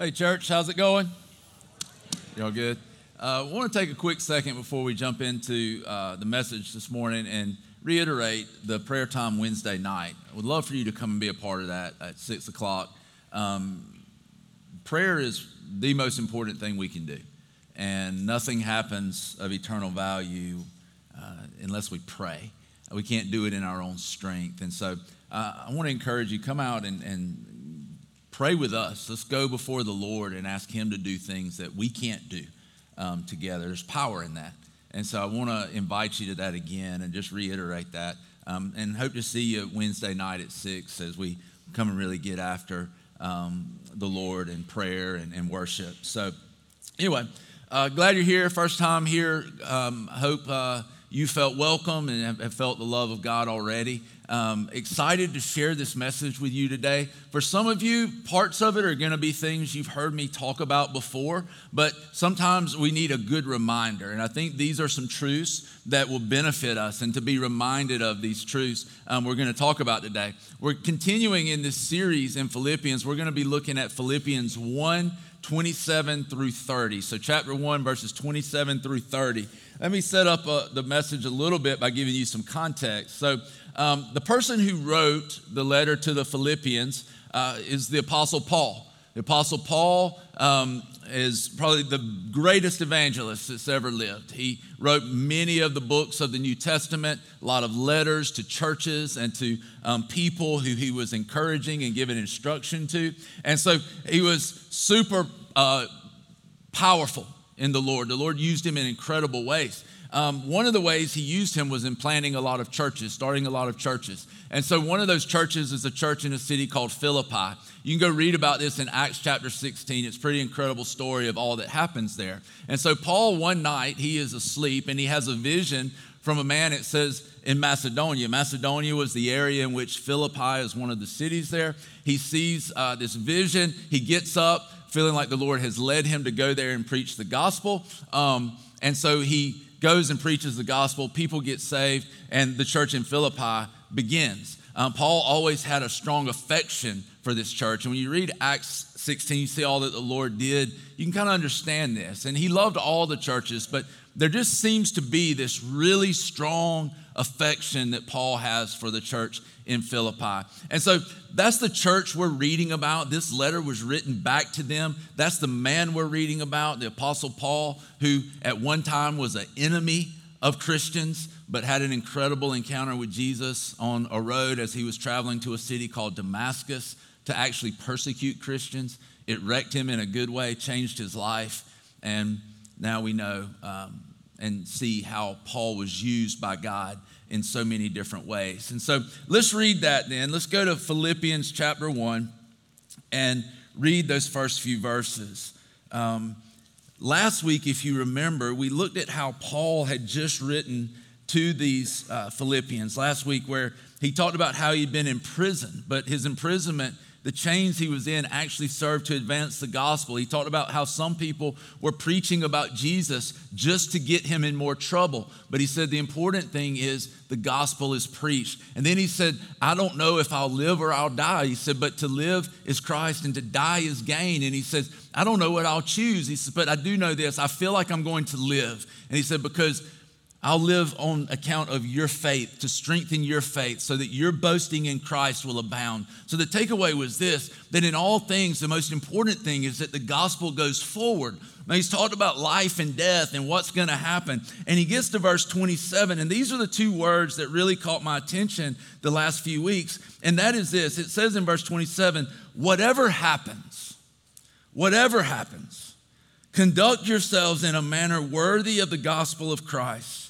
Hey, church, how's it going? Y'all good? I uh, want to take a quick second before we jump into uh, the message this morning and reiterate the prayer time Wednesday night. I would love for you to come and be a part of that at 6 o'clock. Um, prayer is the most important thing we can do, and nothing happens of eternal value uh, unless we pray. We can't do it in our own strength. And so uh, I want to encourage you come out and, and pray with us. Let's go before the Lord and ask Him to do things that we can't do um, together. There's power in that. And so I want to invite you to that again and just reiterate that. Um, and hope to see you Wednesday night at 6 as we come and really get after um, the Lord in prayer and, and worship. So, anyway, uh, glad you're here. First time here. Um, hope uh, you felt welcome and have, felt the love of God already. Um, excited to share this message with you today. For some of you, parts of it are going to be things you've heard me talk about before, but sometimes we need a good reminder. And I think these are some truths that will benefit us and to be reminded of these truths um, we're going to talk about today. We're continuing in this series in Philippians. We're going to be looking at Philippians 1 27 through 30. So, chapter 1, verses 27 through 30. Let me set up uh, the message a little bit by giving you some context. So, um, the person who wrote the letter to the Philippians uh, is the Apostle Paul. The Apostle Paul um, is probably the greatest evangelist that's ever lived. He wrote many of the books of the New Testament, a lot of letters to churches and to um, people who he was encouraging and giving instruction to. And so he was super uh, powerful in the Lord. The Lord used him in incredible ways. Um, one of the ways he used him was in planting a lot of churches, starting a lot of churches. And so one of those churches is a church in a city called Philippi. You can go read about this in Acts chapter 16. It's a pretty incredible story of all that happens there. And so Paul, one night, he is asleep and he has a vision from a man, it says, in Macedonia. Macedonia was the area in which Philippi is one of the cities there. He sees uh, this vision. He gets up, feeling like the Lord has led him to go there and preach the gospel. Um, and so he goes and preaches the gospel. People get saved, and the church in Philippi begins. Um, Paul always had a strong affection for this church. And when you read Acts 16, you see all that the Lord did. You can kind of understand this. And he loved all the churches, but there just seems to be this really strong affection that Paul has for the church in Philippi. And so that's the church we're reading about. This letter was written back to them. That's the man we're reading about, the Apostle Paul, who at one time was an enemy of Christians, but had an incredible encounter with Jesus on a road as he was traveling to a city called Damascus to actually persecute Christians. It wrecked him in a good way, changed his life, and now we know um, and see how Paul was used by God in so many different ways. And so let's read that then. Let's go to Philippians chapter 1 and read those first few verses. Um, last week, if you remember, we looked at how Paul had just written to these uh, Philippians last week, where he talked about how he'd been in prison, but his imprisonment the chains he was in actually served to advance the gospel. He talked about how some people were preaching about Jesus just to get him in more trouble. But he said the important thing is the gospel is preached. And then he said, I don't know if I'll live or I'll die. He said, but to live is Christ and to die is gain. And he says, I don't know what I'll choose. He said, but I do know this. I feel like I'm going to live. And he said, because I'll live on account of your faith to strengthen your faith so that your boasting in Christ will abound. So the takeaway was this that in all things, the most important thing is that the gospel goes forward. Now, he's talked about life and death and what's going to happen. And he gets to verse 27, and these are the two words that really caught my attention the last few weeks. And that is this it says in verse 27 whatever happens, whatever happens, conduct yourselves in a manner worthy of the gospel of Christ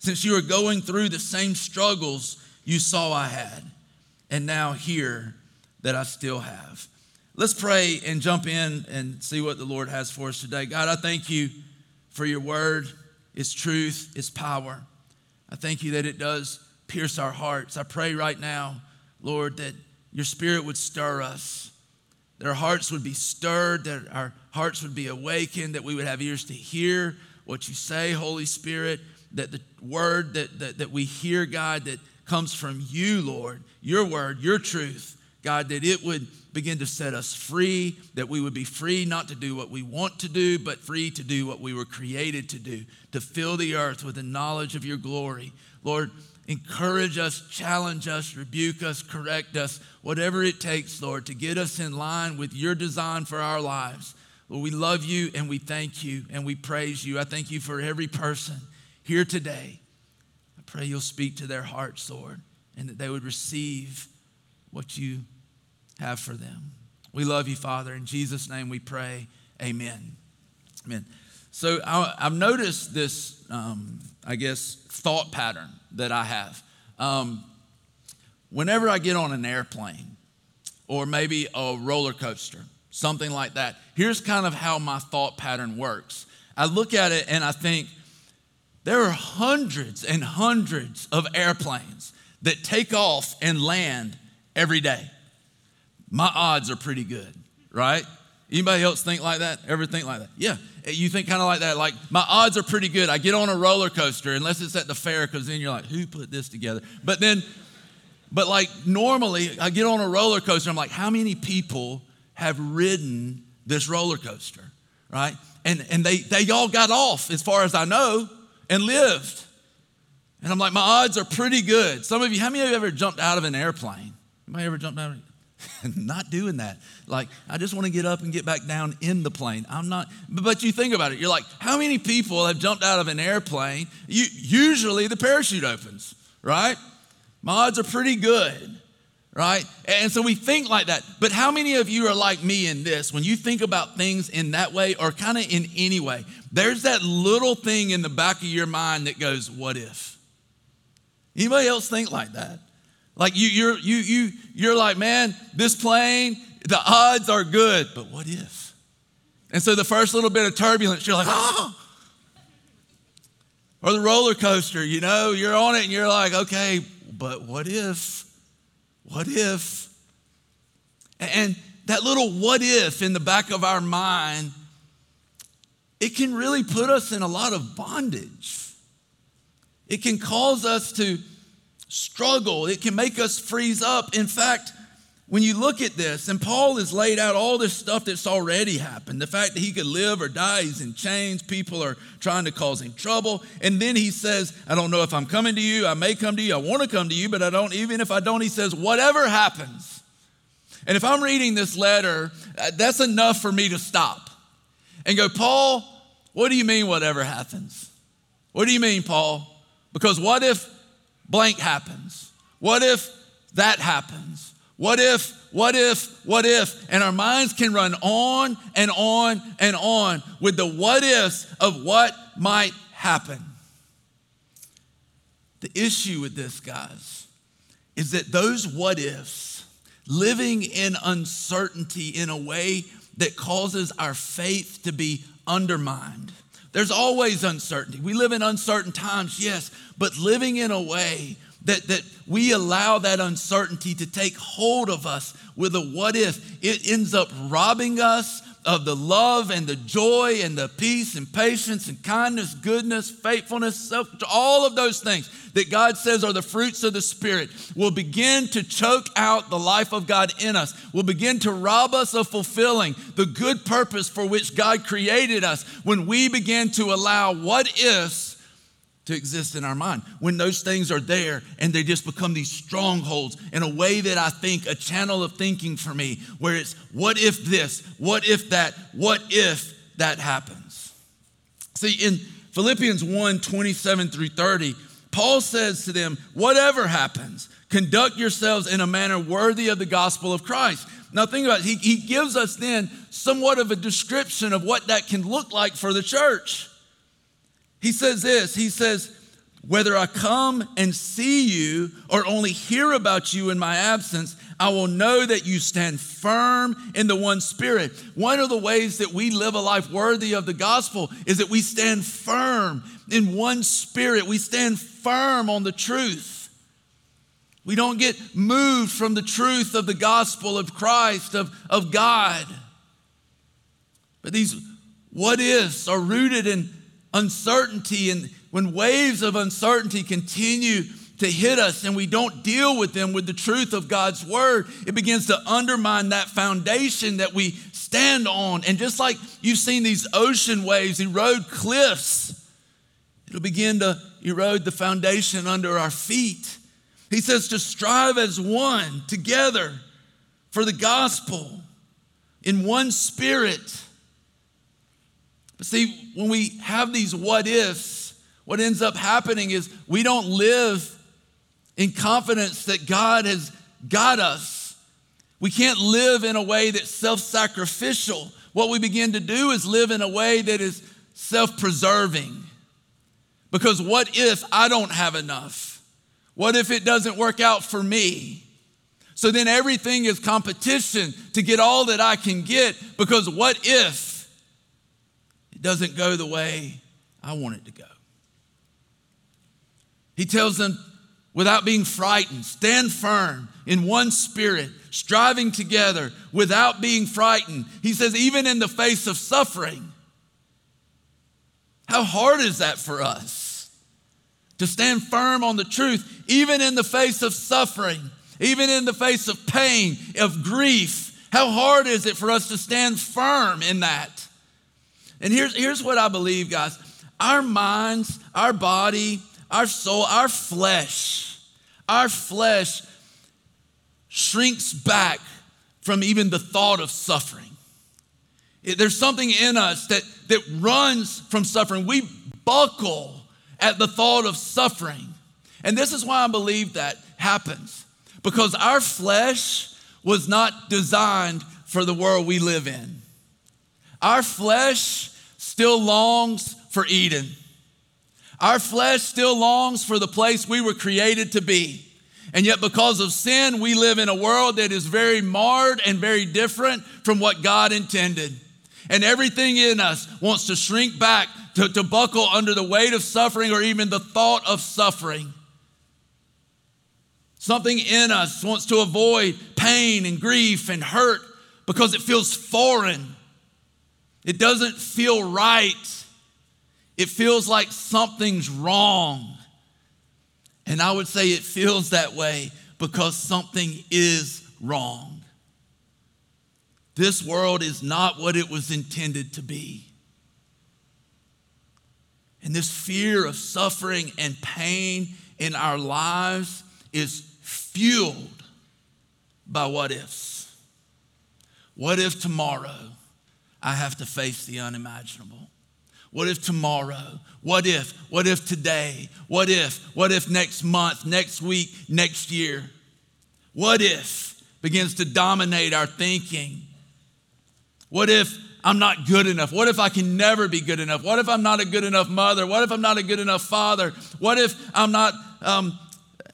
since you are going through the same struggles you saw I had, and now hear that I still have. Let's pray and jump in and see what the Lord has for us today. God, I thank you for your word, its truth, its power. I thank you that it does pierce our hearts. I pray right now, Lord, that your spirit would stir us, that our hearts would be stirred, that our hearts would be awakened, that we would have ears to hear what you say, Holy Spirit, that the word that, that, that we hear, God, that comes from you, Lord, your word, your truth, God, that it would begin to set us free, that we would be free not to do what we want to do, but free to do what we were created to do, to fill the earth with the knowledge of your glory. Lord, encourage us, challenge us, rebuke us, correct us, whatever it takes, Lord, to get us in line with your design for our lives. Lord, we love you and we thank you and we praise you. I thank you for every person here today. I pray you'll speak to their hearts, Lord, and that they would receive what you have for them. We love you, Father. In Jesus' name we pray. Amen. Amen. So I, have noticed this, um, I guess, thought pattern that I have. Um, whenever I get on an airplane or maybe a roller coaster, something like that, here's kind of how my thought pattern works. I look at it and I think, there are hundreds and hundreds of airplanes that take off and land every day my odds are pretty good, right? Anybody else think like that? Ever think like that? Yeah. You think kind of like that, like my odds are pretty good. I get on a roller coaster, unless it's at the fair, because then you're like, who put this together? But then, but like normally, I get on a roller coaster, I'm like, how many people have ridden this roller coaster, right? And, and they, they all got off, as far as I know, and lived. And I'm like, my odds are pretty good. Some of you, how many of you ever jumped out of an airplane? Anybody ever jumped out of not doing that. Like, I just want to get up and get back down in the plane. I'm not, but you think about it. You're like, how many people have jumped out of an airplane? You, usually the parachute opens, right? My odds are pretty good, right? And so we think like that. But how many of you are like me in this? When you think about things in that way or kind of in any way, there's that little thing in the back of your mind that goes, what if? Anybody else think like that? Like you, you're you you you're like, man, this plane, the odds are good, but what if? And so the first little bit of turbulence, you're like, oh. Or the roller coaster, you know, you're on it and you're like, okay, but what if? What if? And that little what if in the back of our mind, it can really put us in a lot of bondage. It can cause us to struggle. It can make us freeze up. In fact, when you look at this, and Paul has laid out all this stuff that's already happened the fact that he could live or die, he's in chains, people are trying to cause him trouble. And then he says, I don't know if I'm coming to you, I may come to you, I want to come to you, but I don't, even if I don't, he says, whatever happens. And if I'm reading this letter, uh, that's enough for me to stop and go, Paul, what do you mean, whatever happens? What do you mean, Paul? Because what if blank happens? What if that happens? What if, what if, what if? And our minds can run on and on and on with the what ifs of what might happen. The issue with this, guys, is that those what ifs, living in uncertainty in a way that causes our faith to be undermined, there's always uncertainty. We live in uncertain times, yes, but living in a way that, that we allow that uncertainty to take hold of us with a what if, it ends up robbing us of the love and the joy and the peace and patience and kindness, goodness, faithfulness, self, all of those things that God says are the fruits of the Spirit will begin to choke out the life of God in us, will begin to rob us of fulfilling the good purpose for which God created us when we begin to allow what ifs to exist in our mind. When those things are there and they just become these strongholds in a way that I think, a channel of thinking for me, where it's what if this, what if that, what if that happens. See, in Philippians 1 27 through 30, Paul says to them, whatever happens, conduct yourselves in a manner worthy of the gospel of Christ. Now, think about it. He, he gives us then somewhat of a description of what that can look like for the church. He says this He says, whether I come and see you or only hear about you in my absence, I will know that you stand firm in the one spirit. One of the ways that we live a life worthy of the gospel is that we stand firm in one spirit. We stand firm on the truth. We don't get moved from the truth of the gospel of Christ, of, of God. But these what ifs are rooted in uncertainty. And when waves of uncertainty continue to hit us and we don't deal with them with the truth of God's word, it begins to undermine that foundation that we stand on. And just like you've seen these ocean waves erode cliffs, it'll begin to erode the foundation under our feet. He says to strive as one together for the gospel in one spirit. But see, when we have these what ifs, what ends up happening is we don't live in confidence that God has got us. We can't live in a way that's self sacrificial. What we begin to do is live in a way that is self preserving. Because what if I don't have enough? What if it doesn't work out for me? So then everything is competition to get all that I can get because what if it doesn't go the way I want it to go? He tells them, without being frightened, stand firm in one spirit, striving together without being frightened. He says, even in the face of suffering. How hard is that for us? to stand firm on the truth, even in the face of suffering, even in the face of pain, of grief. How hard is it for us to stand firm in that? And here's, here's what I believe, guys our minds, our body, our soul, our flesh, our flesh shrinks back from even the thought of suffering. There's something in us that, that runs from suffering. We buckle at the thought of suffering. And this is why I believe that happens because our flesh was not designed for the world we live in. Our flesh still longs for Eden. Our flesh still longs for the place we were created to be. And yet, because of sin, we live in a world that is very marred and very different from what God intended. And everything in us wants to shrink back to, to buckle under the weight of suffering or even the thought of suffering. Something in us wants to avoid pain and grief and hurt because it feels foreign. It doesn't feel right. It feels like something's wrong. And I would say it feels that way because something is wrong. This world is not what it was intended to be. And this fear of suffering and pain in our lives is fueled by what ifs. What if tomorrow I have to face the unimaginable? What if tomorrow? What if? What if today? What if? What if next month, next week, next year? What if begins to dominate our thinking? What if I'm not good enough? What if I can never be good enough? What if I'm not a good enough mother? What if I'm not a good enough father? What if I'm not um,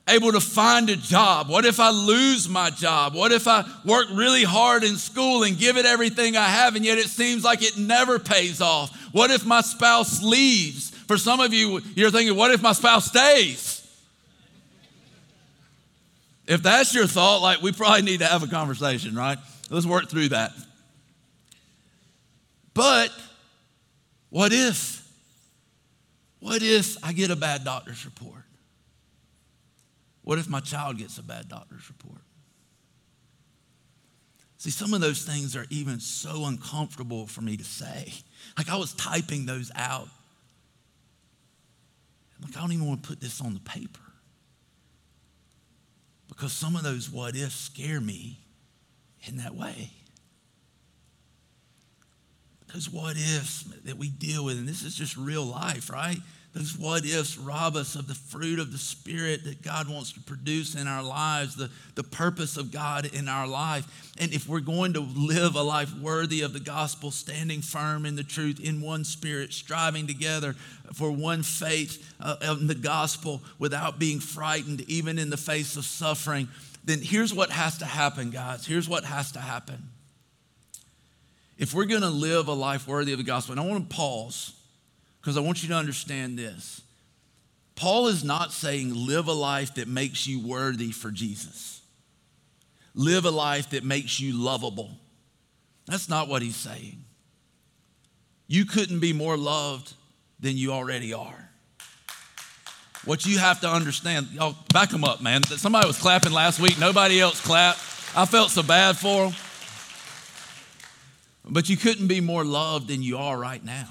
able to find a job? What if I lose my job? What if I work really hard in school and give it everything I have and yet it seems like it never pays off? What if my spouse leaves? For some of you, you're thinking, what if my spouse stays? If that's your thought, like we probably need to have a conversation, right? Let's work through that. But what if? What if I get a bad doctor's report? What if my child gets a bad doctor's report? See, some of those things are even so uncomfortable for me to say. Like I was typing those out. Like, I don't even want to put this on the paper. Because some of those what ifs scare me in that way those what ifs that we deal with, and this is just real life, right? Those what ifs rob us of the fruit of the Spirit that God wants to produce in our lives, the, the purpose of God in our life. And if we're going to live a life worthy of the gospel, standing firm in the truth, in one spirit, striving together for one faith uh, in the gospel without being frightened, even in the face of suffering, then here's what has to happen, guys. Here's what has to happen. If we're going to live a life worthy of the gospel, and I want to pause because I want you to understand this. Paul is not saying live a life that makes you worthy for Jesus. Live a life that makes you lovable. That's not what he's saying. You couldn't be more loved than you already are. What you have to understand, y'all back them up, man. Somebody was clapping last week, nobody else clapped. I felt so bad for them. But you couldn't be more loved than you are right now.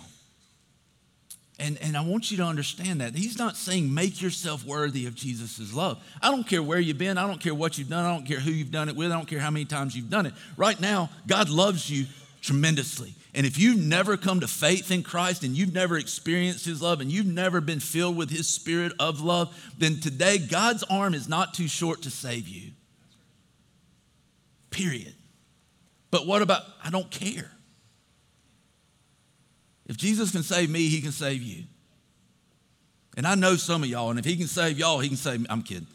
And, and I want you to understand that. He's not saying make yourself worthy of Jesus' love. I don't care where you've been. I don't care what you've done. I don't care who you've done it with. I don't care how many times you've done it. Right now, God loves you tremendously. And if you've never come to faith in Christ and you've never experienced His love and you've never been filled with His spirit of love, then today God's arm is not too short to save you. Period. But what about, I don't care. If Jesus can save me, He can save you. And I know some of y'all, and if He can save y'all, He can save me. I'm kidding.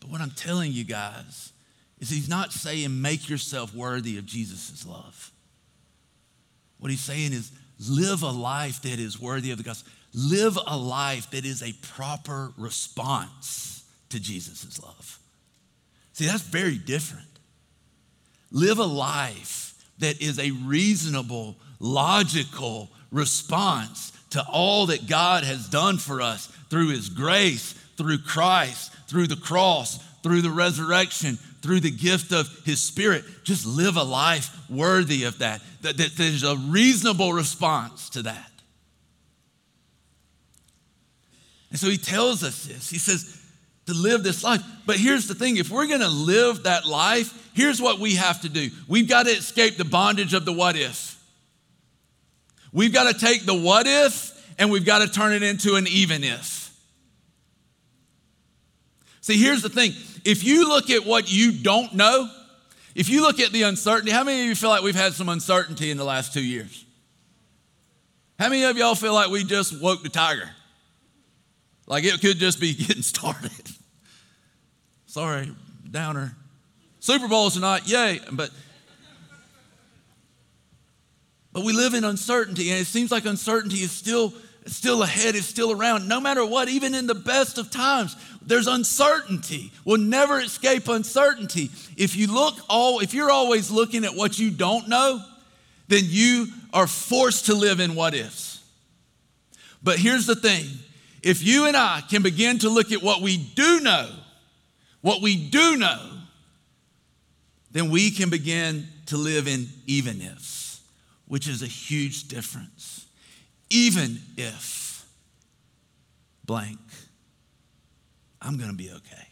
but what I'm telling you guys, is he's not saying make yourself worthy of Jesus' love. What he's saying is live a life that is worthy of the gospel. Live a life that is a proper response to Jesus' love. See, that's very different. Live a life that is a reasonable, logical response to all that God has done for us through his grace, through Christ, through the cross, through the resurrection, through the gift of His Spirit, just live a life worthy of that. That, that there's a reasonable response to that. And so He tells us this. He says, to live this life. But here's the thing if we're going to live that life, here's what we have to do we've got to escape the bondage of the what if. We've got to take the what if and we've got to turn it into an even if. See, here's the thing if you look at what you don't know, if you look at the uncertainty, how many of you feel like we've had some uncertainty in the last two years? How many of y'all feel like we just woke the tiger? Like it could just be getting started. Sorry, downer. Super Bowls not, yay, but but we live in uncertainty, and it seems like uncertainty is still still ahead, is still around. No matter what, even in the best of times, there's uncertainty. We'll never escape uncertainty. If you look all, if you're always looking at what you don't know, then you are forced to live in what ifs. But here's the thing if you and I can begin to look at what we do know, what we do know, then we can begin to live in even ifs, which is a huge difference. Even if blank I'm going to be okay.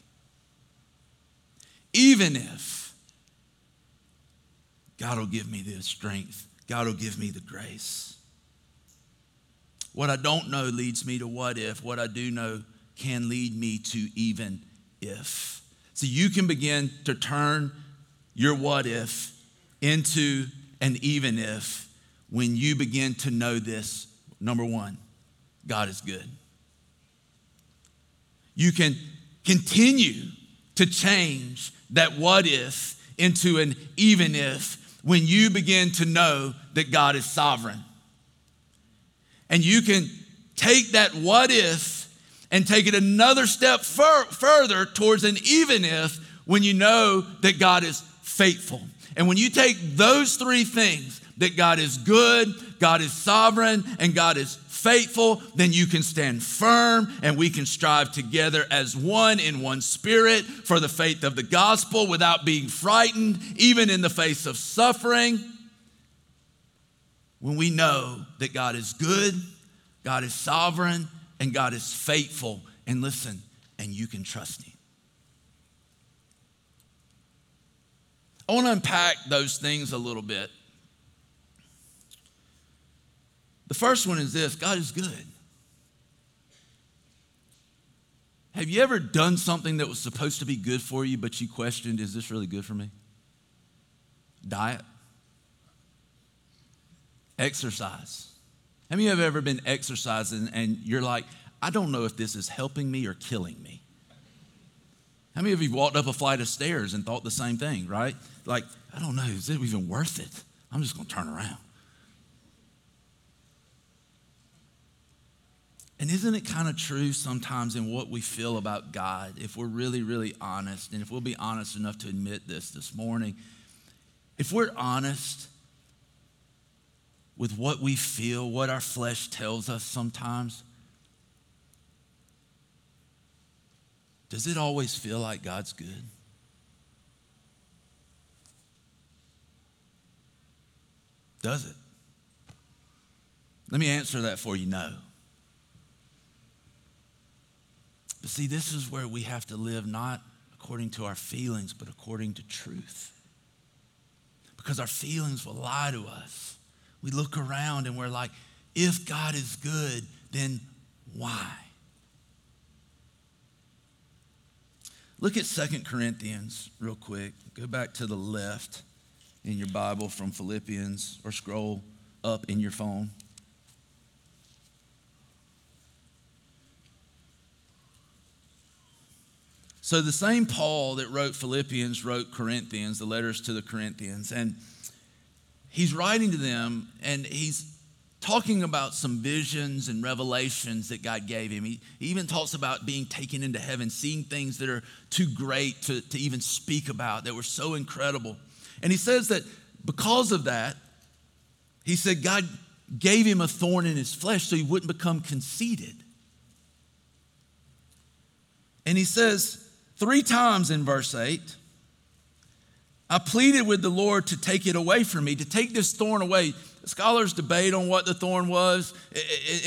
Even if God will give me the strength, God will give me the grace. What I don't know leads me to what if. What I do know can lead me to even if. So you can begin to turn your what if into an even if when you begin to know this. Number one, God is good you can continue to change that what if into an even if when you begin to know that God is sovereign. And you can take that what if and take it another step fur- further towards an even if when you know that God is faithful. And when you take those three things that God is good, God is sovereign, and God is faithful, then you can stand firm and we can strive together as one in one spirit for the faith of the gospel without being frightened, even in the face of suffering. When we know that God is good, God is sovereign, and God is faithful. And listen, and you can trust Him. I want to unpack those things a little bit. The first one is this God is good. Have you ever done something that was supposed to be good for you, but you questioned, is this really good for me? Diet, exercise. Have you have ever been exercising and you're like, I don't know if this is helping me or killing me? How many of you walked up a flight of stairs and thought the same thing, right? Like, I don't know, is it even worth it? I'm just going to turn around. And isn't it kind of true sometimes in what we feel about God, if we're really, really honest, and if we'll be honest enough to admit this this morning, if we're honest with what we feel, what our flesh tells us sometimes, Does it always feel like God's good? Does it? Let me answer that for you no. But see, this is where we have to live not according to our feelings, but according to truth. Because our feelings will lie to us. We look around and we're like, if God is good, then why? Look at Second Corinthians real quick. Go back to the left in your Bible from Philippians or scroll up in your phone. So, the same Paul that wrote Philippians wrote Corinthians, the letters to the Corinthians. And he's writing to them and he's talking about some visions and revelations that God gave him. He, he, even talks about being taken into heaven, seeing things that are too great to, to even speak about, that were so incredible. And he says that because of that, he said God gave him a thorn in his flesh so he wouldn't become conceited. And he says three times in verse 8, I pleaded with the Lord to take it away from me, to take this thorn away. Scholars debate on what the thorn was.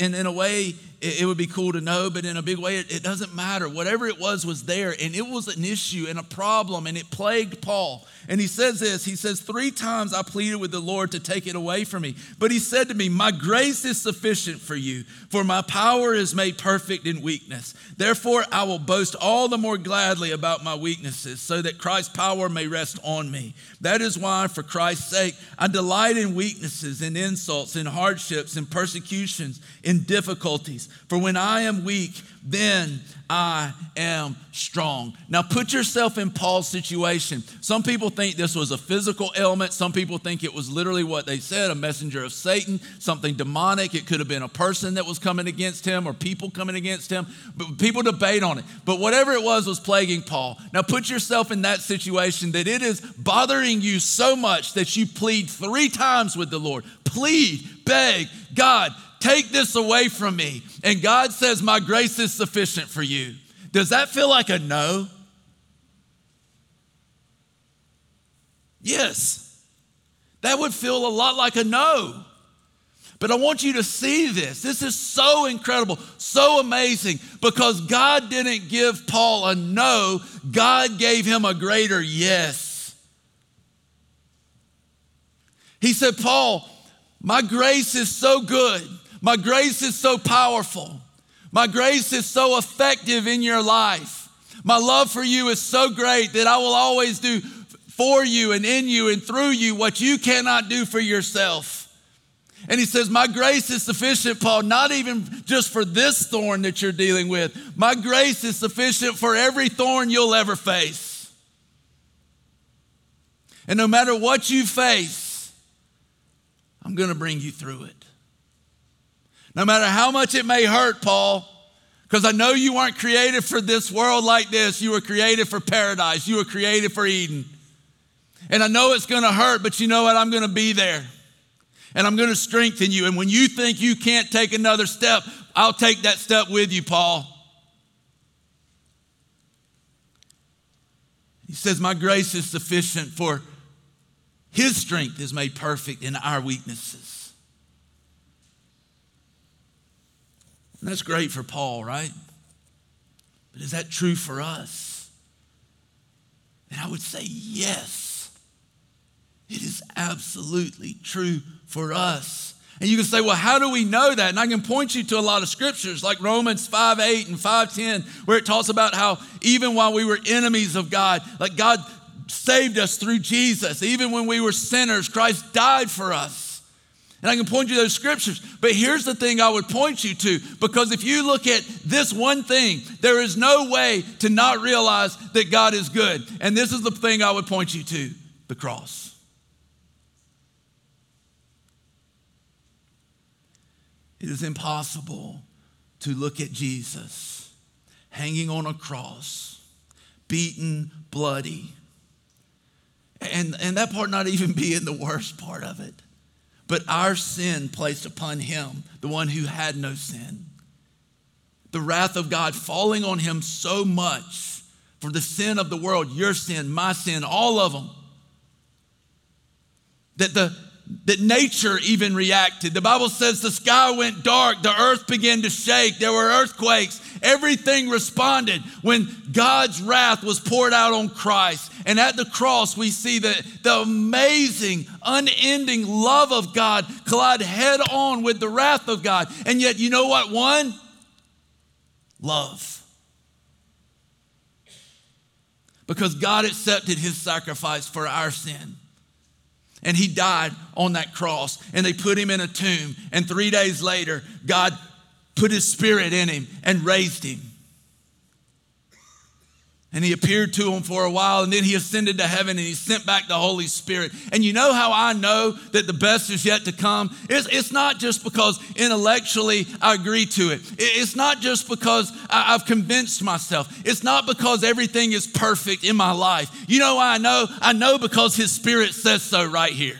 And in a way, it would be cool to know, but in a big way, it doesn't matter. Whatever it was, was there. And it was an issue and a problem, and it plagued Paul. And he says this He says, Three times I pleaded with the Lord to take it away from me. But he said to me, My grace is sufficient for you, for my power is made perfect in weakness. Therefore, I will boast all the more gladly about my weaknesses, so that Christ's power may rest on me. That is why, for Christ's sake, I delight in weaknesses, in insults, in hardships, in persecutions, in difficulties. For when I am weak, then I am strong. Now put yourself in Paul's situation. Some people think this was a physical ailment. Some people think it was literally what they said a messenger of Satan, something demonic. It could have been a person that was coming against him or people coming against him. But people debate on it. But whatever it was was plaguing Paul. Now put yourself in that situation that it is bothering you so much that you plead three times with the Lord. Plead, beg, God, Take this away from me. And God says, My grace is sufficient for you. Does that feel like a no? Yes. That would feel a lot like a no. But I want you to see this. This is so incredible, so amazing, because God didn't give Paul a no, God gave him a greater yes. He said, Paul, my grace is so good my grace is so powerful. My grace is so effective in your life. My love for you is so great that I will always do for you and in you and through you what you cannot do for yourself. And he says, My grace is sufficient, Paul, not even just for this thorn that you're dealing with. My grace is sufficient for every thorn you'll ever face. And no matter what you face, I'm going to bring you through it. No matter how much it may hurt, Paul, because I know you weren't created for this world like this. You were created for paradise, you were created for Eden. And I know it's going to hurt, but you know what? I'm going to be there. And I'm going to strengthen you. And when you think you can't take another step, I'll take that step with you, Paul. He says, My grace is sufficient for his strength is made perfect in our weaknesses. And that's great for Paul, right? But is that true for us? And I would say yes. It is absolutely true for us. And you can say, well, how do we know that? And I can point you to a lot of scriptures like Romans 5 8 and 5 10, where it talks about how even while we were enemies of God, like God saved us through Jesus. Even when we were sinners, Christ died for us. And I can point you to those scriptures. But here's the thing I would point you to because if you look at this one thing, there is no way to not realize that God is good. And this is the thing I would point you to the cross. It is impossible to look at Jesus hanging on a cross, beaten, bloody, and, and that part not even being the worst part of it but our sin placed upon him, the one who had no sin. The wrath of God falling on him so much for the sin of the world, your sin, my sin, all of them, that the that nature even reacted. The Bible says the sky went dark, the earth began to shake, there were earthquakes. Everything responded when God's wrath was poured out on Christ. And at the cross, we see that the amazing, unending love of God collide head on with the wrath of God. And yet, you know what won? Love. Because God accepted his sacrifice for our sin. And he died on that cross. And they put him in a tomb. And three days later, God put his spirit in him and raised him. And he appeared to him for a while, and then he ascended to heaven and he sent back the Holy Spirit. And you know how I know that the best is yet to come? It's, it's not just because intellectually I agree to it, it's not just because I, I've convinced myself, it's not because everything is perfect in my life. You know why I know? I know because his Spirit says so right here.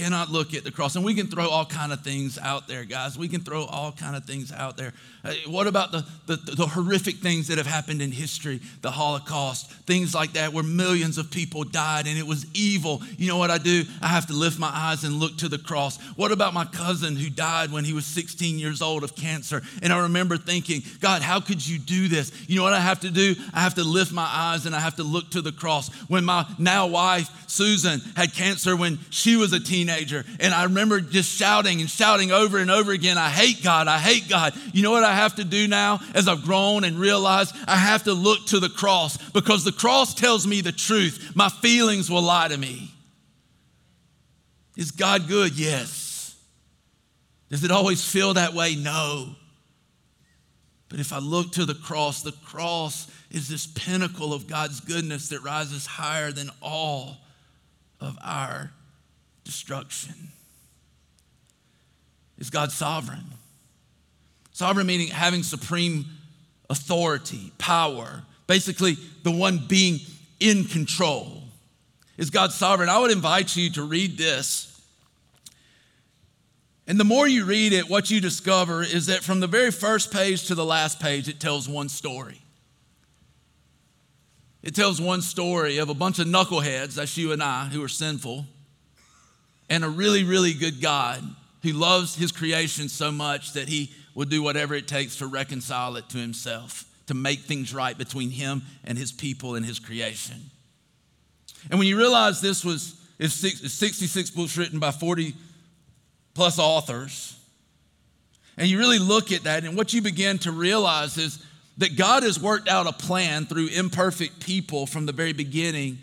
Cannot look at the cross. And we can throw all kind of things out there guys. We can throw all kind of things out there. Uh, what about the, the, the, horrific things that have happened in history? The holocaust things like that where millions of people died and it was evil. You know what i do? I have to lift my eyes and look to the cross. What about my cousin who died when he was 16 years old of cancer? And i remember thinking god how could you do this? You know what i have to do? I have to lift my eyes and i have to look to the cross. When my now wife susan had cancer when she was a teenager teenager. And I remember just shouting and shouting over and over again, I hate God, I hate God. You know what I have to do now as I've grown and realized I have to look to the cross because the cross tells me the truth. My feelings will lie to me. Is God good? Yes. Does it always feel that way? No. But if I look to the cross, the cross is this pinnacle of God's goodness that rises higher than all of our destruction. Is God sovereign? Sovereign meaning having supreme authority, power, basically the one being in control. Is God sovereign? I would invite you to read this. And the more you read it, what you discover is that from the very first page to the last page, it tells one story. It tells one story of a bunch of knuckleheads, that's you and I, who are sinful, and a really, really good God who loves his creation so much that he will do whatever it takes to reconcile it to himself, to make things right between him and his people and his creation. And when you realize this was is 66 books written by 40 plus authors, and you really look at that, and what you begin to realize is that God has worked out a plan through imperfect people from the very beginning,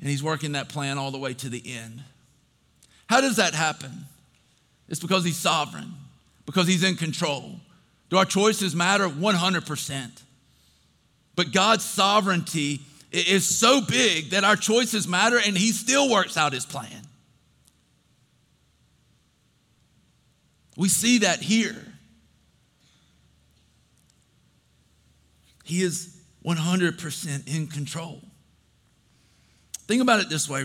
and He's working that plan all the way to the end. How does that happen? It's because he's sovereign, because he's in control. Do our choices matter? 100%. But God's sovereignty is so big that our choices matter and he still works out his plan. We see that here. He is 100% in control. Think about it this way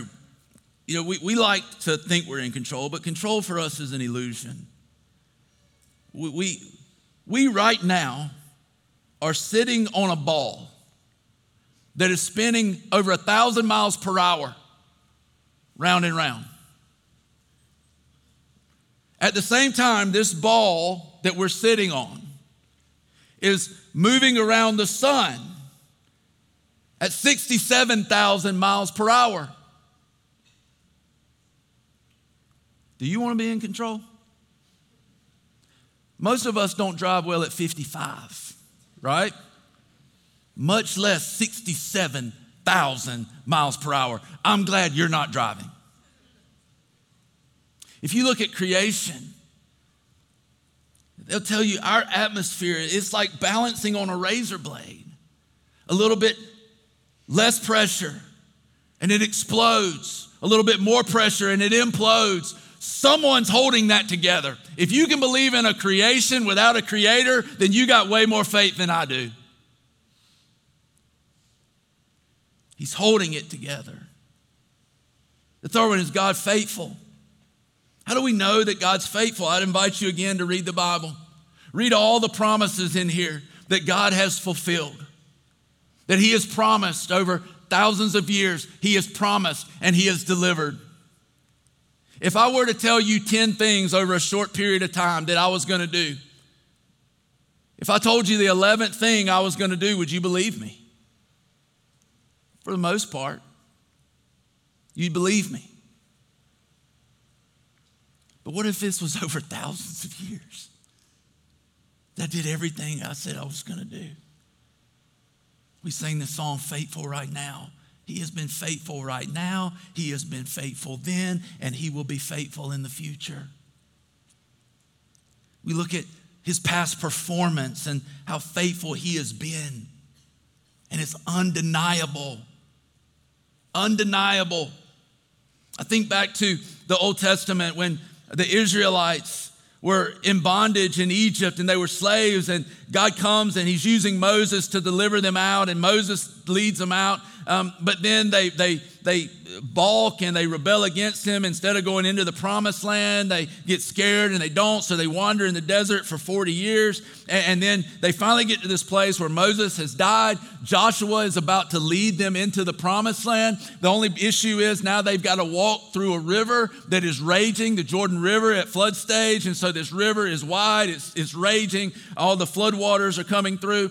you know, we, we like to think we're in control, but control for us is an illusion. We, we, we right now are sitting on a ball that is spinning over a thousand miles per hour, round and round. At the same time, this ball that we're sitting on is moving around the sun at 67,000 miles per hour. Do you want to be in control? Most of us don't drive well at 55, right? much less 67,000 miles per hour. I'm glad you're not driving. If you look at creation, they'll tell you our atmosphere is like balancing on a razor blade. A little bit less pressure and it explodes. A little bit more pressure and it implodes. Someone's holding that together. If you can believe in a creation without a creator, then you got way more faith than I do. He's holding it together. The third one is God faithful. How do we know that God's faithful? I'd invite you again to read the Bible. Read all the promises in here that God has fulfilled, that He has promised over thousands of years. He has promised and He has delivered. If I were to tell you 10 things over a short period of time that I was going to do, if I told you the 11th thing I was going to do, would you believe me? For the most part, you'd believe me. But what if this was over thousands of years? That did everything I said I was going to do. We sang the song Faithful Right Now. He has been faithful right now, He has been faithful then, and He will be faithful in the future. We look at His past performance and how faithful He has been, and it's undeniable. Undeniable. I think back to the Old Testament when the Israelites were in bondage in Egypt and they were slaves, and God comes and He's using Moses to deliver them out, and Moses leads them out. Um, but then they, they, they balk and they rebel against him. Instead of going into the promised land, they get scared and they don't. So they wander in the desert for 40 years. And, and then they finally get to this place where Moses has died. Joshua is about to lead them into the promised land. The only issue is now they've got to walk through a river that is raging, the Jordan River at flood stage. And so this river is wide, it's, it's raging. All the flood waters are coming through.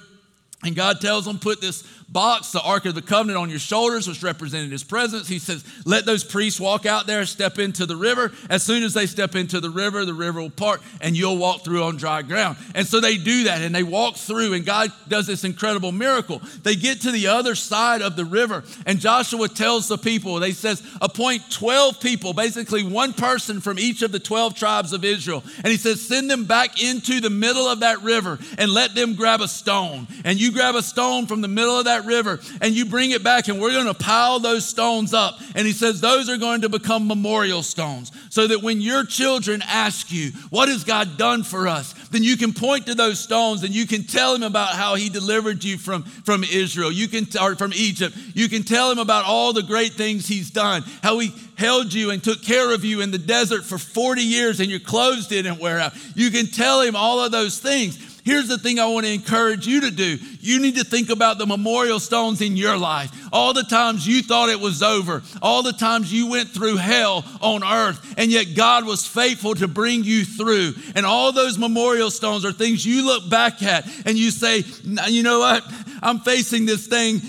And God tells them, put this box, the Ark of the Covenant, on your shoulders, which represented his presence. He says, let those priests walk out there, step into the river. As soon as they step into the river, the river will part and you'll walk through on dry ground. And so they do that and they walk through, and God does this incredible miracle. They get to the other side of the river, and Joshua tells the people, they says, appoint 12 people, basically one person from each of the 12 tribes of Israel. And he says, send them back into the middle of that river and let them grab a stone. And you grab a stone from the middle of that that river and you bring it back, and we're going to pile those stones up. And he says, Those are going to become memorial stones so that when your children ask you, What has God done for us? then you can point to those stones and you can tell him about how he delivered you from, from Israel. You can, or from Egypt. You can tell him about all the great things he's done, how he held you and took care of you in the desert for 40 years and your clothes didn't wear out. You can tell him all of those things. Here's the thing I want to encourage you to do. You need to think about the memorial stones in your life. All the times you thought it was over, all the times you went through hell on earth, and yet God was faithful to bring you through. And all those memorial stones are things you look back at and you say, you know what? I'm facing this thing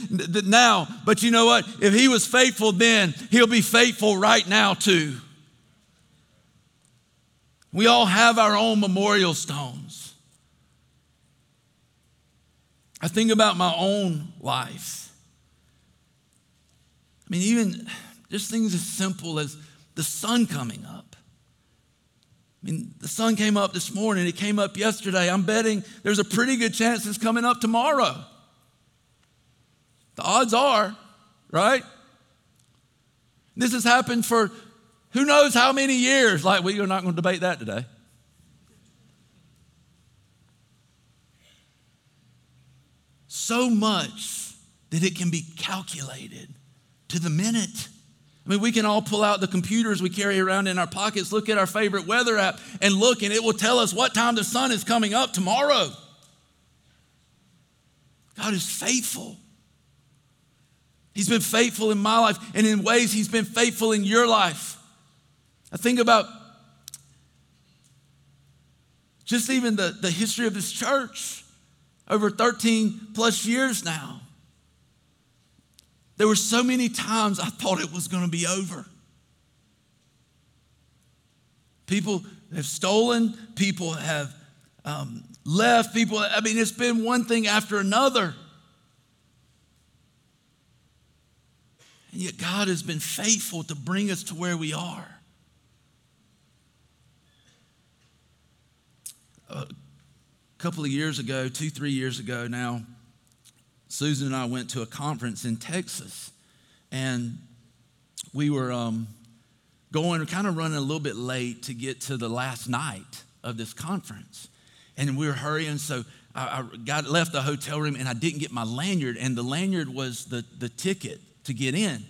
now, but you know what? If He was faithful then, He'll be faithful right now too. We all have our own memorial stones. I think about my own life. I mean, even just things as simple as the sun coming up. I mean, the sun came up this morning, it came up yesterday. I'm betting there's a pretty good chance it's coming up tomorrow. The odds are, right? This has happened for who knows how many years. Like, we are not going to debate that today. So much that it can be calculated to the minute. I mean, we can all pull out the computers we carry around in our pockets, look at our favorite weather app, and look, and it will tell us what time the sun is coming up tomorrow. God is faithful. He's been faithful in my life, and in ways, He's been faithful in your life. I think about just even the, the history of this church over 13 plus years now. There were so many times I thought it was going to be over. People have stolen, people have um, left, people, I mean, it's been one thing after another. And yet, God has been faithful to bring us to where we are. A couple of years ago, two, three years ago now, Susan and I went to a conference in Texas. And we were um, going, kind of running a little bit late to get to the last night of this conference. And we were hurrying, so I, I got left the hotel room and I didn't get my lanyard, and the lanyard was the, the ticket to get in.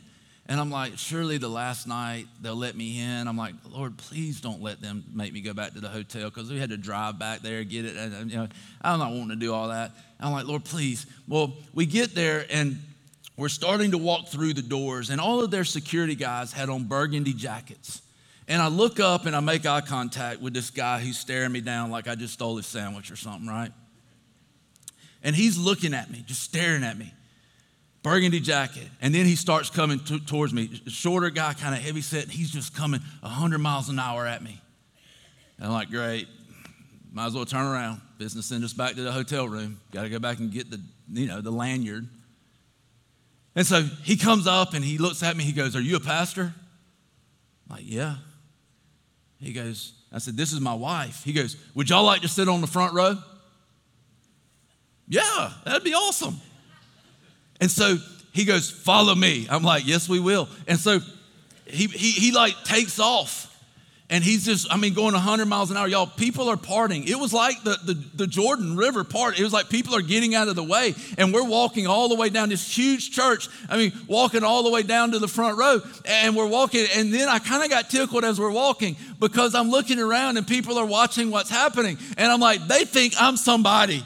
And I'm like, surely the last night they'll let me in. I'm like, Lord, please don't let them make me go back to the hotel because we had to drive back there, get it. And, you know, I'm not wanting to do all that. I'm like, Lord, please. Well, we get there and we're starting to walk through the doors, and all of their security guys had on burgundy jackets. And I look up and I make eye contact with this guy who's staring me down like I just stole his sandwich or something, right? And he's looking at me, just staring at me. Burgundy jacket. And then he starts coming t- towards me. Shorter guy, kind of heavy set. He's just coming 100 miles an hour at me. And I'm like, great. Might as well turn around. Business send us back to the hotel room. Got to go back and get the, you know, the lanyard. And so he comes up and he looks at me. He goes, Are you a pastor? I'm like, Yeah. He goes, I said, This is my wife. He goes, Would y'all like to sit on the front row? Yeah, that'd be awesome. And so he goes, Follow me. I'm like, Yes, we will. And so he, he, he like takes off and he's just, I mean, going 100 miles an hour. Y'all, people are parting. It was like the, the, the, Jordan River part. It was like people are getting out of the way, and we're walking all the way down this huge church. I mean, walking all the way down to the front row, and we're walking. And then I kind of got tickled as we're walking because I'm looking around and people are watching what's happening. And I'm like, they think I'm somebody.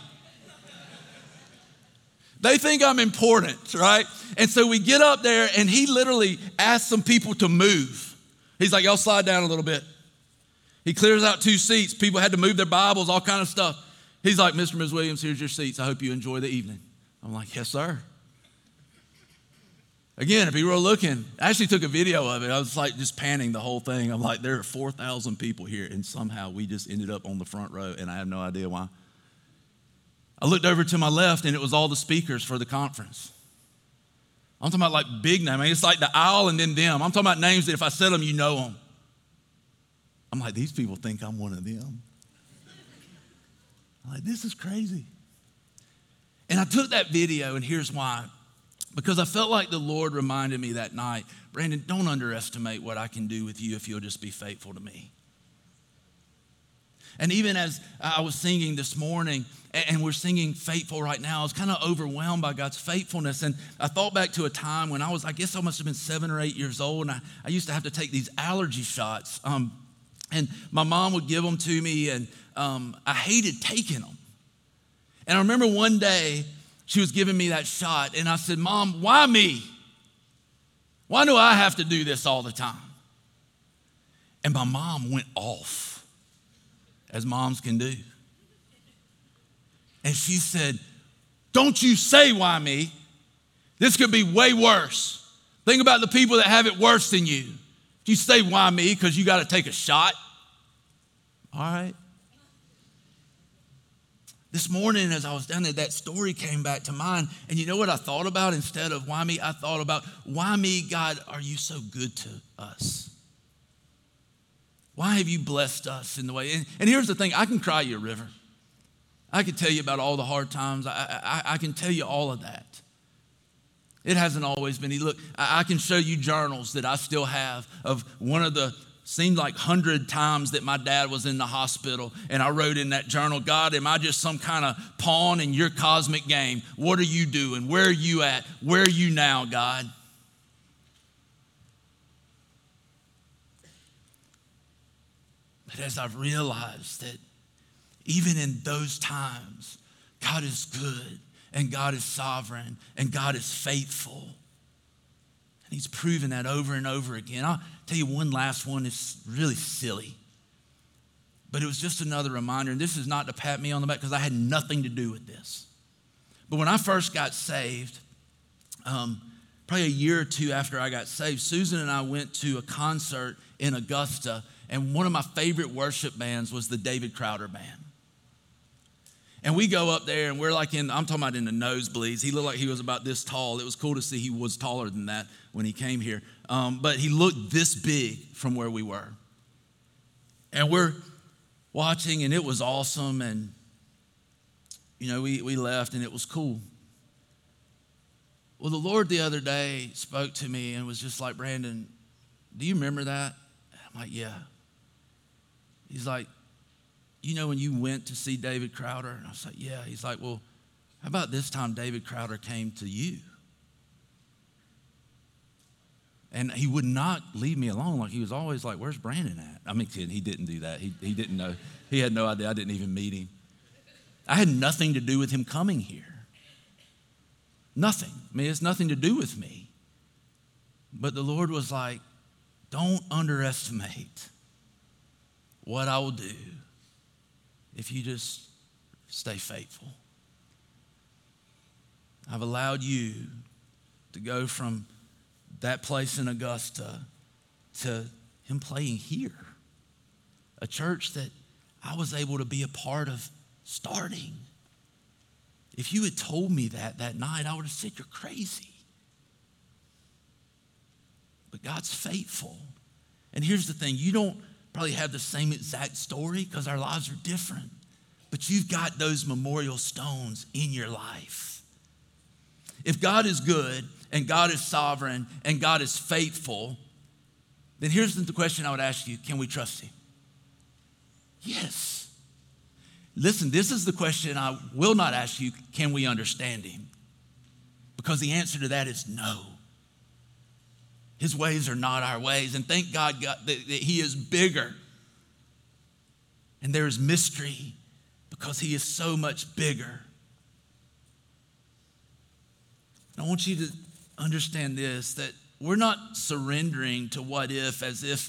They think I'm important, right? And so we get up there, and he literally asks some people to move. He's like, y'all slide down a little bit. He clears out two seats. People had to move their Bibles, all kind of stuff. He's like, Mr. and Ms. Williams, here's your seats. I hope you enjoy the evening. I'm like, yes, sir. Again, if you were looking, I actually took a video of it. I was like just panning the whole thing. I'm like, there are 4,000 people here, and somehow we just ended up on the front row, and I have no idea why. I looked over to my left, and it was all the speakers for the conference. I'm talking about like big names. I mean, it's like the aisle and then them. I'm talking about names that if I said them, you know them. I'm like, these people think I'm one of them. I'm like, this is crazy. And I took that video, and here's why. Because I felt like the Lord reminded me that night Brandon, don't underestimate what I can do with you if you'll just be faithful to me. And even as I was singing this morning, and we're singing faithful right now, I was kind of overwhelmed by God's faithfulness. And I thought back to a time when I was, I guess I must have been seven or eight years old, and I, I used to have to take these allergy shots. Um, and my mom would give them to me, and um, I hated taking them. And I remember one day she was giving me that shot, and I said, Mom, why me? Why do I have to do this all the time? And my mom went off, as moms can do. And she said, Don't you say why me. This could be way worse. Think about the people that have it worse than you. You say why me because you got to take a shot, all right. This morning, as I was down there, that story came back to mind. And you know what I thought about instead of why me? I thought about, why me, God, are you so good to us? Why have you blessed us in the way? And, and here's the thing I can cry you a river. I can tell you about all the hard times. I, I, I can tell you all of that. It hasn't always been. Look, I, I can show you journals that I still have of one of the seemed like 100 times that my dad was in the hospital and i wrote in that journal god am i just some kind of pawn in your cosmic game what are you doing where are you at where are you now god but as i've realized that even in those times god is good and god is sovereign and god is faithful and he's proven that over and over again. I'll tell you one last one It's really silly. But it was just another reminder, and this is not to pat me on the back because I had nothing to do with this. But when I first got saved, um, probably a year or two after I got saved, Susan and I went to a concert in Augusta, and one of my favorite worship bands was the David Crowder Band. And we go up there and we're like in, I'm talking about in the nosebleeds. He looked like he was about this tall. It was cool to see he was taller than that when he came here. Um, but he looked this big from where we were. And we're watching and it was awesome. And, you know, we, we left and it was cool. Well, the Lord the other day spoke to me and was just like, Brandon, do you remember that? I'm like, yeah. He's like, you know when you went to see David Crowder? And I was like, yeah. He's like, well, how about this time David Crowder came to you? And he would not leave me alone. Like he was always like, where's Brandon at? I mean, he didn't do that. He, he didn't know. He had no idea. I didn't even meet him. I had nothing to do with him coming here. Nothing. I mean, it's nothing to do with me. But the Lord was like, don't underestimate what I will do if you just stay faithful. I've allowed you to go from that place in Augusta to him playing here, a church that I was able to be a part of starting. If you had told me that that night, I would have said, You're crazy. But God's faithful. And here's the thing you don't probably have the same exact story because our lives are different. But you've got those memorial stones in your life. If God is good and God is sovereign and God is faithful, then here's the question I would ask you can we trust Him? Yes. Listen, this is the question I will not ask you can we understand Him? Because the answer to that is no. His ways are not our ways. And thank God, God that, that He is bigger. And there is mystery because He is so much bigger. And I want you to understand this that we're not surrendering to what if as if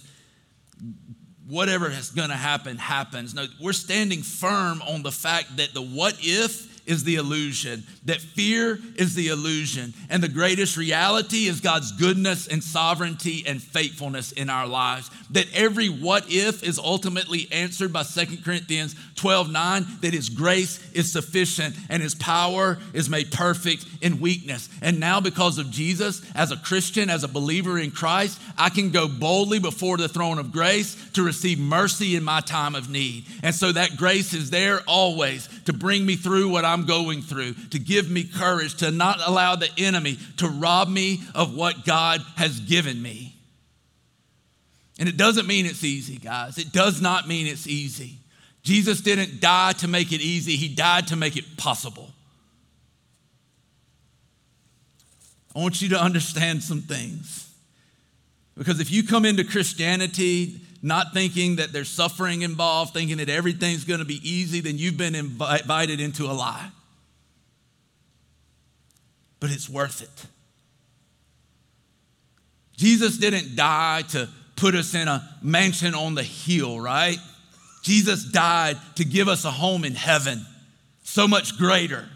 whatever is going to happen happens. No, we're standing firm on the fact that the what if is the illusion, that fear is the illusion, and the greatest reality is God's goodness and sovereignty and faithfulness in our lives. That every what if is ultimately answered by 2 Corinthians 12 9, that His grace is sufficient and His power is made perfect in weakness. And now, because of Jesus, as a Christian, as a believer in Christ, I can go boldly before the throne of grace to receive mercy in my time of need. And so that grace is there always to bring me through what I'm going through, to give me courage, to not allow the enemy to rob me of what God has given me. And it doesn't mean it's easy, guys. It does not mean it's easy. Jesus didn't die to make it easy, He died to make it possible. I want you to understand some things. Because if you come into Christianity not thinking that there's suffering involved, thinking that everything's going to be easy, then you've been invited into a lie. But it's worth it. Jesus didn't die to put us in a mansion on the hill, right? Jesus died to give us a home in heaven, so much greater.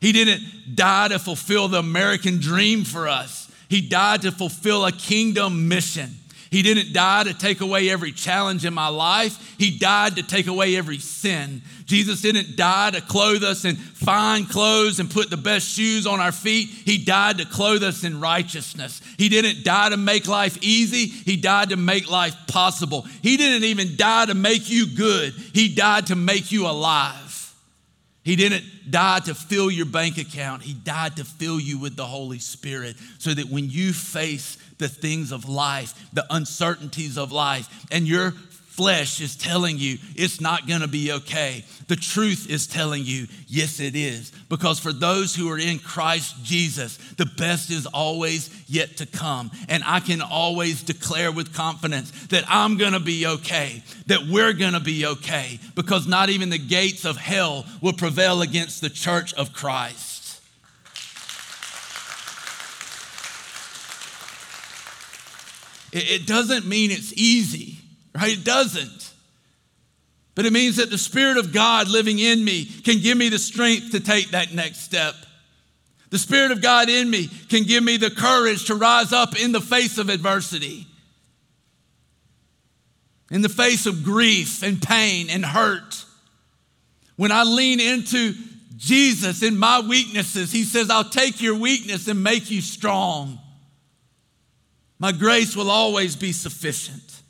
He didn't die to fulfill the American dream for us, He died to fulfill a kingdom mission. He didn't die to take away every challenge in my life. He died to take away every sin. Jesus didn't die to clothe us in fine clothes and put the best shoes on our feet. He died to clothe us in righteousness. He didn't die to make life easy. He died to make life possible. He didn't even die to make you good. He died to make you alive. He didn't die to fill your bank account. He died to fill you with the Holy Spirit so that when you face the things of life, the uncertainties of life, and your flesh is telling you it's not going to be okay. The truth is telling you, yes, it is. Because for those who are in Christ Jesus, the best is always yet to come. And I can always declare with confidence that I'm going to be okay, that we're going to be okay, because not even the gates of hell will prevail against the church of Christ. It doesn't mean it's easy, right? It doesn't. But it means that the Spirit of God living in me can give me the strength to take that next step. The Spirit of God in me can give me the courage to rise up in the face of adversity, in the face of grief and pain and hurt. When I lean into Jesus in my weaknesses, He says, I'll take your weakness and make you strong. My grace will always be sufficient.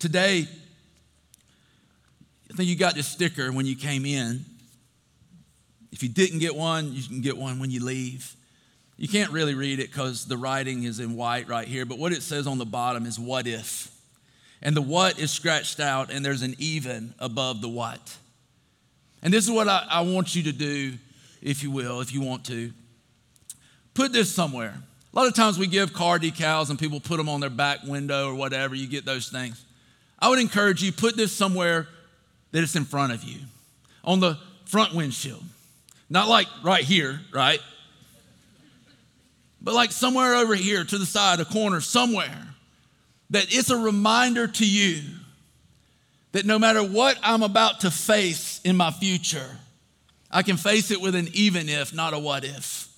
Today, I think you got this sticker when you came in. If you didn't get one, you can get one when you leave. You can't really read it because the writing is in white right here, but what it says on the bottom is what if. And the what is scratched out, and there's an even above the what. And this is what I, I want you to do, if you will, if you want to. Put this somewhere. A lot of times we give car decals and people put them on their back window or whatever. You get those things. I would encourage you, put this somewhere that it's in front of you, on the front windshield. Not like right here, right? But like somewhere over here to the side, a corner, somewhere, that it's a reminder to you that no matter what I'm about to face in my future, I can face it with an even if, not a what if.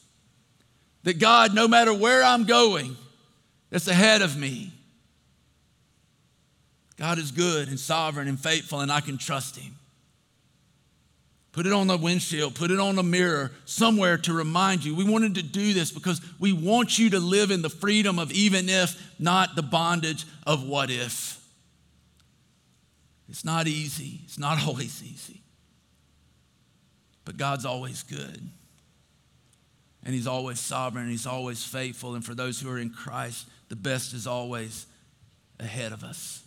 That God, no matter where I'm going, that's ahead of me, God is good and sovereign and faithful, and I can trust Him. Put it on the windshield, put it on the mirror, somewhere to remind you. We wanted to do this because we want you to live in the freedom of even if, not the bondage of what if. It's not easy, it's not always easy. But God's always good. And He's always sovereign, He's always faithful. And for those who are in Christ, the best is always ahead of us.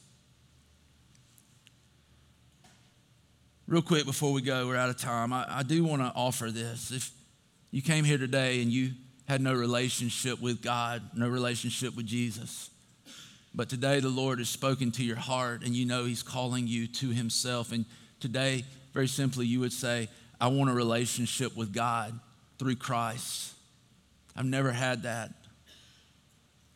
Real quick before we go, we're out of time. I, I do want to offer this. If you came here today and you had no relationship with God, no relationship with Jesus, but today the Lord has spoken to your heart and you know He's calling you to Himself. And today, very simply, you would say, I want a relationship with God through Christ. I've never had that.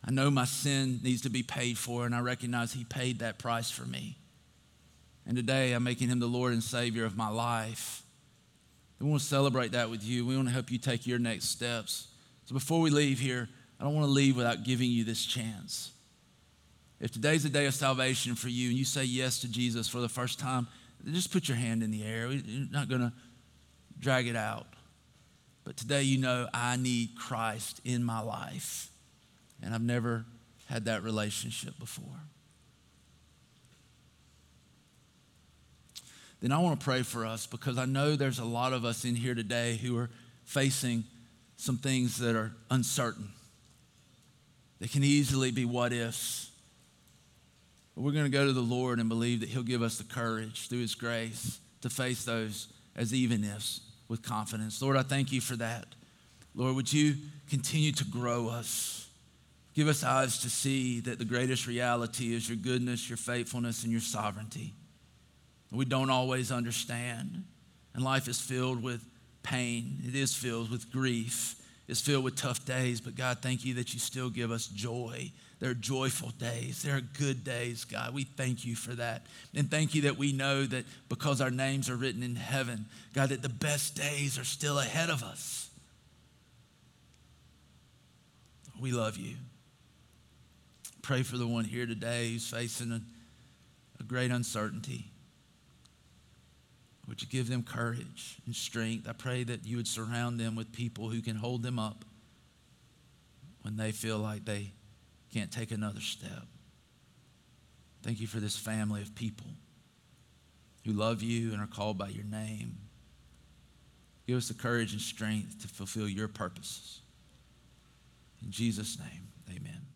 I know my sin needs to be paid for, and I recognize He paid that price for me. And today I'm making Him the Lord and Savior of my life. We want to celebrate that with you. We want to help you take your next steps. So before we leave here, I don't want to leave without giving you this chance. If today's a day of salvation for you and you say yes to Jesus for the first time, just put your hand in the air. You're not going to drag it out. But today you know I need Christ in my life. And I've never had that relationship before. Then I want to pray for us because I know there's a lot of us in here today who are facing some things that are uncertain. They can easily be what ifs. But we're going to go to the Lord and believe that He'll give us the courage through His grace to face those as even ifs with confidence. Lord, I thank you for that. Lord, would you continue to grow us? Give us eyes to see that the greatest reality is your goodness, your faithfulness, and your sovereignty. We don't always understand, and life is filled with pain, it is filled with grief, it's filled with tough days, but God, thank you that you still give us joy There are joyful days. There are good days, God. We thank you for that. And thank you that we know that because our names are written in heaven, God, that the best days are still ahead of us. We love you. Pray for the one here today who's facing a, a great uncertainty. Would you give them courage and strength? I pray that you would surround them with people who can hold them up when they feel like they can't take another step. Thank you for this family of people who love you and are called by your name. Give us the courage and strength to fulfill your purposes. In Jesus' name, amen.